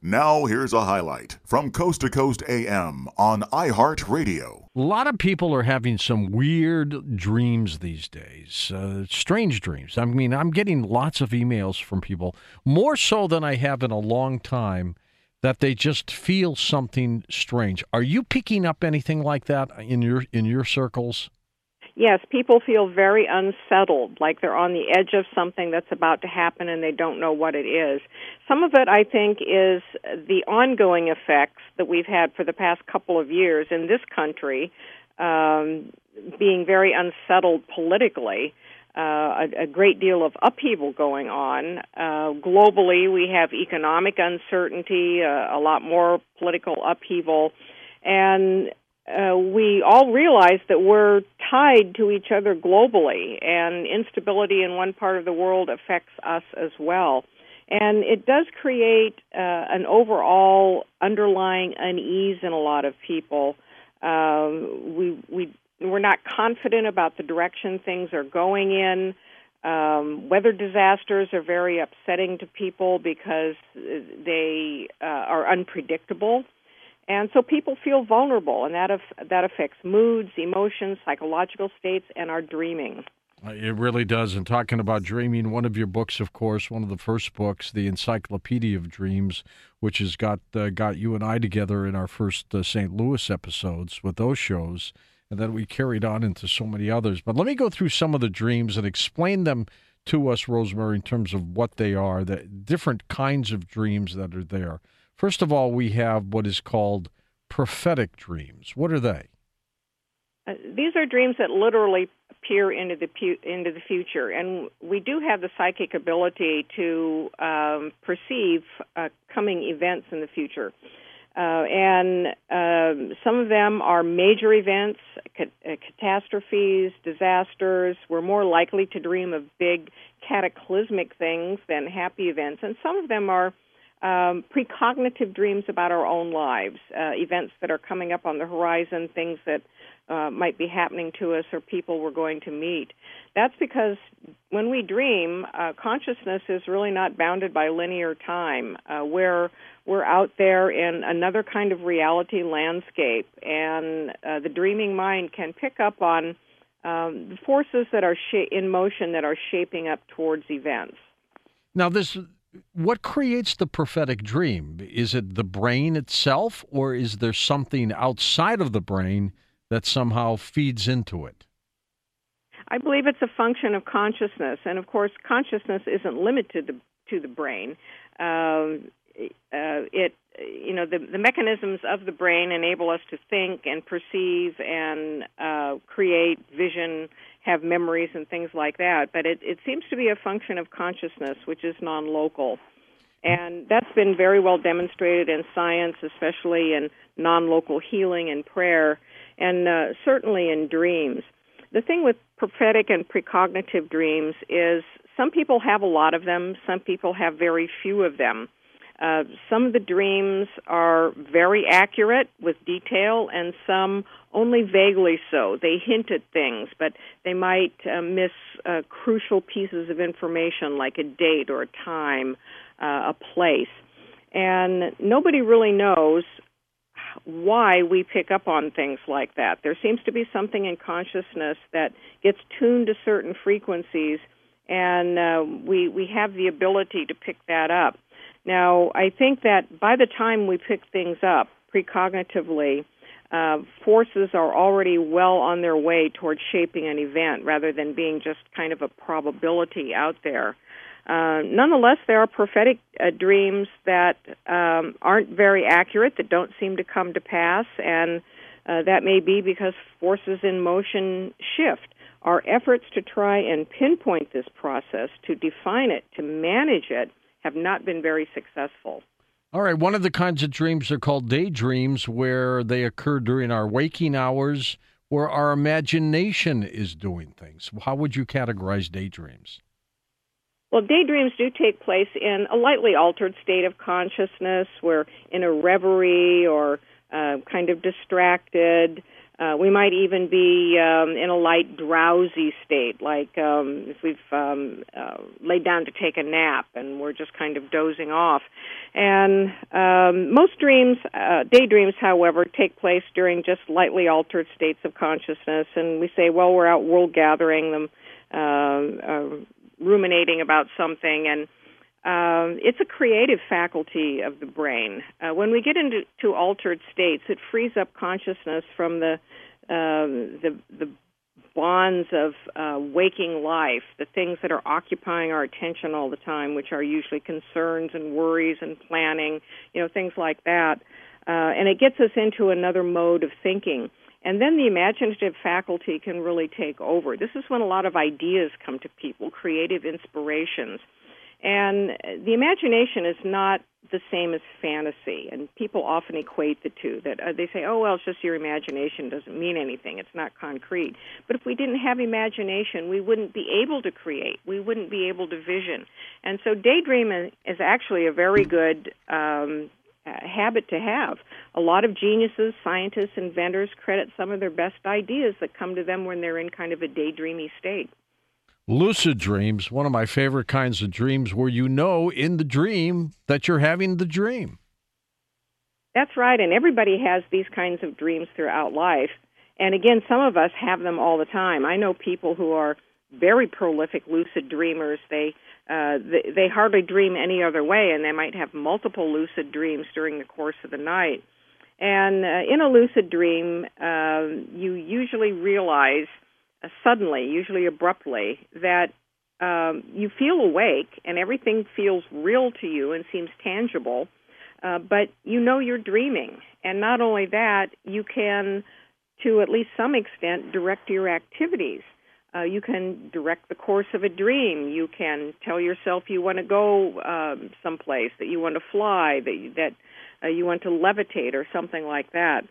Now, here's a highlight from Coast to Coast AM on iHeartRadio. A lot of people are having some weird dreams these days, uh, strange dreams. I mean, I'm getting lots of emails from people, more so than I have in a long time, that they just feel something strange. Are you picking up anything like that in your in your circles? Yes, people feel very unsettled, like they're on the edge of something that's about to happen and they don't know what it is. Some of it, I think, is the ongoing effects that we've had for the past couple of years in this country, um, being very unsettled politically. Uh, a, a great deal of upheaval going on. Uh, globally, we have economic uncertainty, uh, a lot more political upheaval, and uh, we all realize that we're tied to each other globally, and instability in one part of the world affects us as well. And it does create uh, an overall underlying unease in a lot of people. Um, we we we're not confident about the direction things are going in. Um, weather disasters are very upsetting to people because they uh, are unpredictable. And so people feel vulnerable, and that af- that affects moods, emotions, psychological states, and our dreaming. Uh, it really does. And talking about dreaming, one of your books, of course, one of the first books, the Encyclopedia of Dreams, which has got uh, got you and I together in our first uh, St. Louis episodes with those shows, and then we carried on into so many others. But let me go through some of the dreams and explain them to us, Rosemary, in terms of what they are, the different kinds of dreams that are there. First of all, we have what is called prophetic dreams. What are they? Uh, these are dreams that literally peer into the pu- into the future, and we do have the psychic ability to um, perceive uh, coming events in the future. Uh, and um, some of them are major events, uh, catastrophes, disasters. We're more likely to dream of big cataclysmic things than happy events, and some of them are um, precognitive dreams about our own lives, uh, events that are coming up on the horizon, things that uh, might be happening to us or people we're going to meet. That's because when we dream, uh, consciousness is really not bounded by linear time. Uh, we're we're out there in another kind of reality landscape, and uh, the dreaming mind can pick up on um, the forces that are sh- in motion that are shaping up towards events. Now, this what creates the prophetic dream? Is it the brain itself, or is there something outside of the brain that somehow feeds into it? I believe it's a function of consciousness, and of course, consciousness isn't limited to, to the brain. Um, uh, it, you know, the, the mechanisms of the brain enable us to think and perceive and uh, create vision have memories and things like that. But it, it seems to be a function of consciousness, which is non local. And that's been very well demonstrated in science, especially in non local healing and prayer, and uh, certainly in dreams. The thing with prophetic and precognitive dreams is some people have a lot of them, some people have very few of them. Uh, some of the dreams are very accurate with detail, and some only vaguely so. They hint at things, but they might uh, miss uh, crucial pieces of information like a date or a time, uh, a place. And nobody really knows why we pick up on things like that. There seems to be something in consciousness that gets tuned to certain frequencies, and uh, we we have the ability to pick that up. Now, I think that by the time we pick things up precognitively, uh, forces are already well on their way towards shaping an event rather than being just kind of a probability out there. Uh, nonetheless, there are prophetic uh, dreams that um, aren't very accurate, that don't seem to come to pass, and uh, that may be because forces in motion shift. Our efforts to try and pinpoint this process, to define it, to manage it, have not been very successful. All right, one of the kinds of dreams are called daydreams, where they occur during our waking hours, where our imagination is doing things. How would you categorize daydreams? Well, daydreams do take place in a lightly altered state of consciousness. We're in a reverie or uh, kind of distracted. Uh, we might even be um, in a light drowsy state, like um, if we've um, uh, laid down to take a nap and we're just kind of dozing off. And um, most dreams, uh, daydreams, however, take place during just lightly altered states of consciousness. And we say, well, we're out world gathering them, uh, uh, ruminating about something, and um, it's a creative faculty of the brain. Uh, when we get into to altered states, it frees up consciousness from the uh, the the bonds of uh, waking life, the things that are occupying our attention all the time, which are usually concerns and worries and planning, you know, things like that. Uh, and it gets us into another mode of thinking. And then the imaginative faculty can really take over. This is when a lot of ideas come to people, creative inspirations. And the imagination is not the same as fantasy, and people often equate the two. That uh, they say, "Oh well, it's just your imagination; doesn't mean anything. It's not concrete." But if we didn't have imagination, we wouldn't be able to create. We wouldn't be able to vision. And so, daydreaming is actually a very good um, uh, habit to have. A lot of geniuses, scientists, inventors credit some of their best ideas that come to them when they're in kind of a daydreamy state. Lucid dreams, one of my favorite kinds of dreams where you know in the dream that you're having the dream. That's right, and everybody has these kinds of dreams throughout life. And again, some of us have them all the time. I know people who are very prolific lucid dreamers. They uh, they, they hardly dream any other way, and they might have multiple lucid dreams during the course of the night. And uh, in a lucid dream, uh, you usually realize suddenly, usually abruptly, that um, you feel awake and everything feels real to you and seems tangible, uh, but you know you're dreaming. And not only that, you can, to at least some extent, direct your activities. Uh, you can direct the course of a dream. You can tell yourself you want to go um, someplace, that you want to fly, that you, that uh, you want to levitate, or something like that.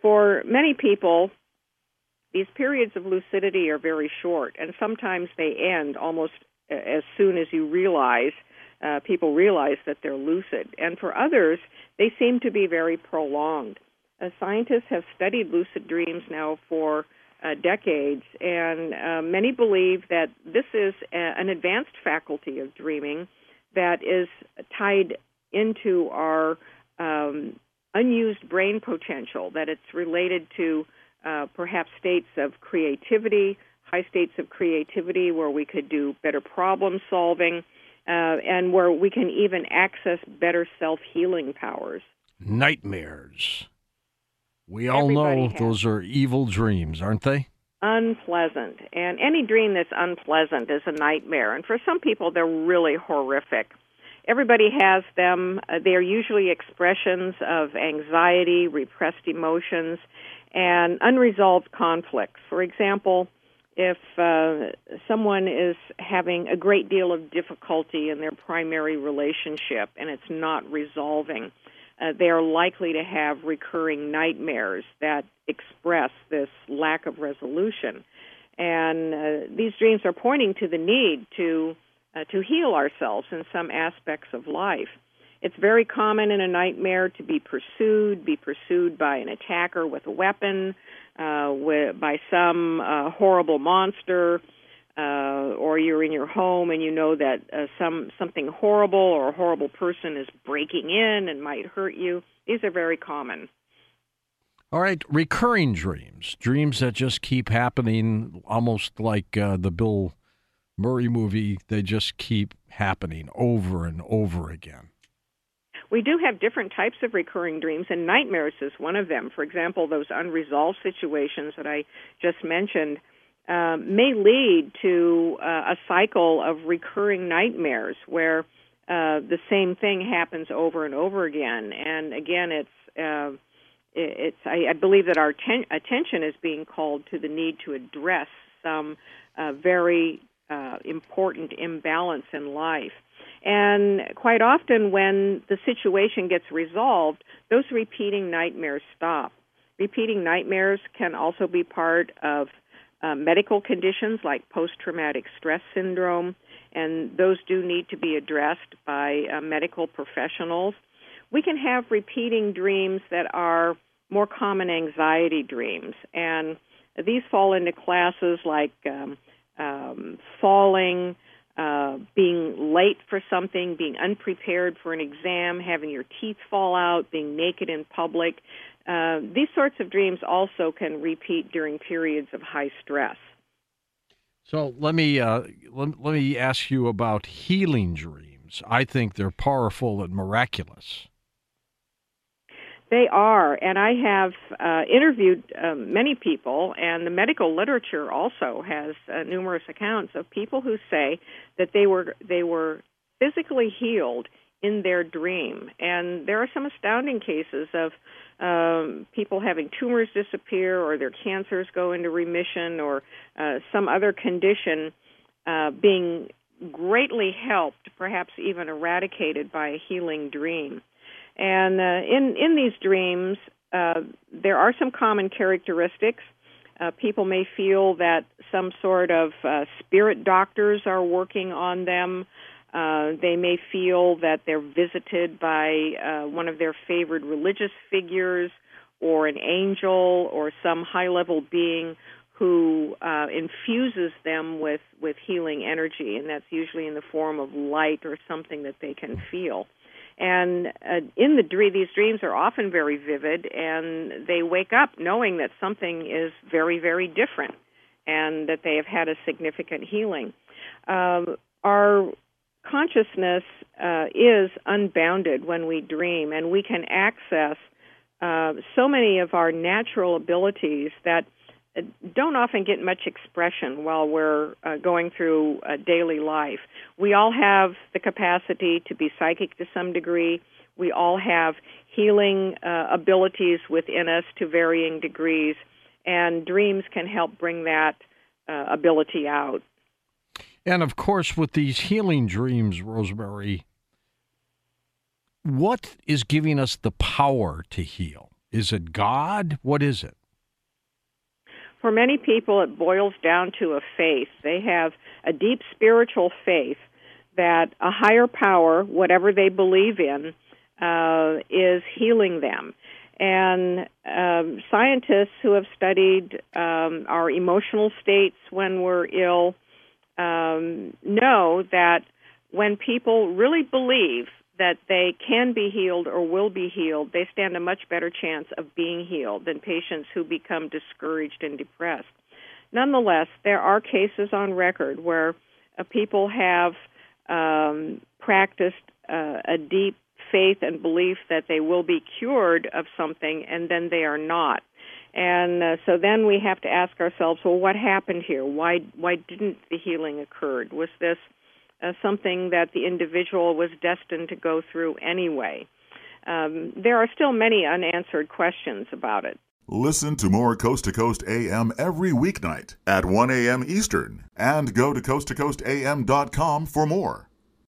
For many people, these periods of lucidity are very short, and sometimes they end almost as soon as you realize uh, people realize that they're lucid. And for others, they seem to be very prolonged. Uh, scientists have studied lucid dreams now for uh, decades, and uh, many believe that this is a, an advanced faculty of dreaming that is tied into our um, unused brain potential, that it's related to uh, perhaps states of creativity, high states of creativity where we could do better problem solving, uh, and where we can even access better self healing powers. Nightmares. We all Everybody know has. those are evil dreams, aren't they? Unpleasant. And any dream that's unpleasant is a nightmare. And for some people, they're really horrific. Everybody has them. Uh, they are usually expressions of anxiety, repressed emotions, and unresolved conflicts. For example, if uh, someone is having a great deal of difficulty in their primary relationship and it's not resolving, uh, they are likely to have recurring nightmares that express this lack of resolution. And uh, these dreams are pointing to the need to uh, to heal ourselves in some aspects of life. It's very common in a nightmare to be pursued, be pursued by an attacker with a weapon, uh, by some uh, horrible monster, uh, or you're in your home and you know that uh, some something horrible or a horrible person is breaking in and might hurt you. These are very common. All right, recurring dreams, dreams that just keep happening, almost like uh, the Bill Murray movie. They just keep happening over and over again we do have different types of recurring dreams, and nightmares is one of them. For example, those unresolved situations that I just mentioned um, may lead to uh, a cycle of recurring nightmares where uh, the same thing happens over and over again. And again, it's uh, it's I, I believe that our ten- attention is being called to the need to address some uh, very uh, important imbalance in life. And quite often, when the situation gets resolved, those repeating nightmares stop. Repeating nightmares can also be part of uh, medical conditions like post traumatic stress syndrome, and those do need to be addressed by uh, medical professionals. We can have repeating dreams that are more common anxiety dreams, and these fall into classes like um, um, falling, uh, being late for something, being unprepared for an exam, having your teeth fall out, being naked in public. Uh, these sorts of dreams also can repeat during periods of high stress. So let me uh, let, let me ask you about healing dreams. I think they're powerful and miraculous. They are, and I have uh, interviewed um, many people, and the medical literature also has uh, numerous accounts of people who say that they were they were physically healed in their dream, and there are some astounding cases of um, people having tumors disappear, or their cancers go into remission, or uh, some other condition uh, being greatly helped, perhaps even eradicated by a healing dream. And uh, in in these dreams, uh, there are some common characteristics. Uh, people may feel that some sort of uh, spirit doctors are working on them. Uh, they may feel that they're visited by uh, one of their favorite religious figures, or an angel, or some high-level being who uh, infuses them with with healing energy, and that's usually in the form of light or something that they can feel. And uh, in the dream, these dreams are often very vivid, and they wake up knowing that something is very, very different, and that they have had a significant healing. Um, our consciousness uh, is unbounded when we dream, and we can access uh, so many of our natural abilities that don't often get much expression while we're uh, going through uh, daily life. We all have the capacity to be psychic to some degree. We all have healing uh, abilities within us to varying degrees, and dreams can help bring that uh, ability out. And of course, with these healing dreams, Rosemary, what is giving us the power to heal? Is it God? What is it? For many people, it boils down to a faith. They have a deep spiritual faith that a higher power, whatever they believe in, uh, is healing them. And um, scientists who have studied um, our emotional states when we're ill um, know that when people really believe that they can be healed or will be healed, they stand a much better chance of being healed than patients who become discouraged and depressed. Nonetheless, there are cases on record where uh, people have um, practiced uh, a deep faith and belief that they will be cured of something, and then they are not. And uh, so then we have to ask ourselves, well, what happened here? Why why didn't the healing occur? Was this uh, something that the individual was destined to go through anyway. Um, there are still many unanswered questions about it. Listen to more Coast to Coast AM every weeknight at 1 a.m. Eastern and go to coasttocoastam.com for more.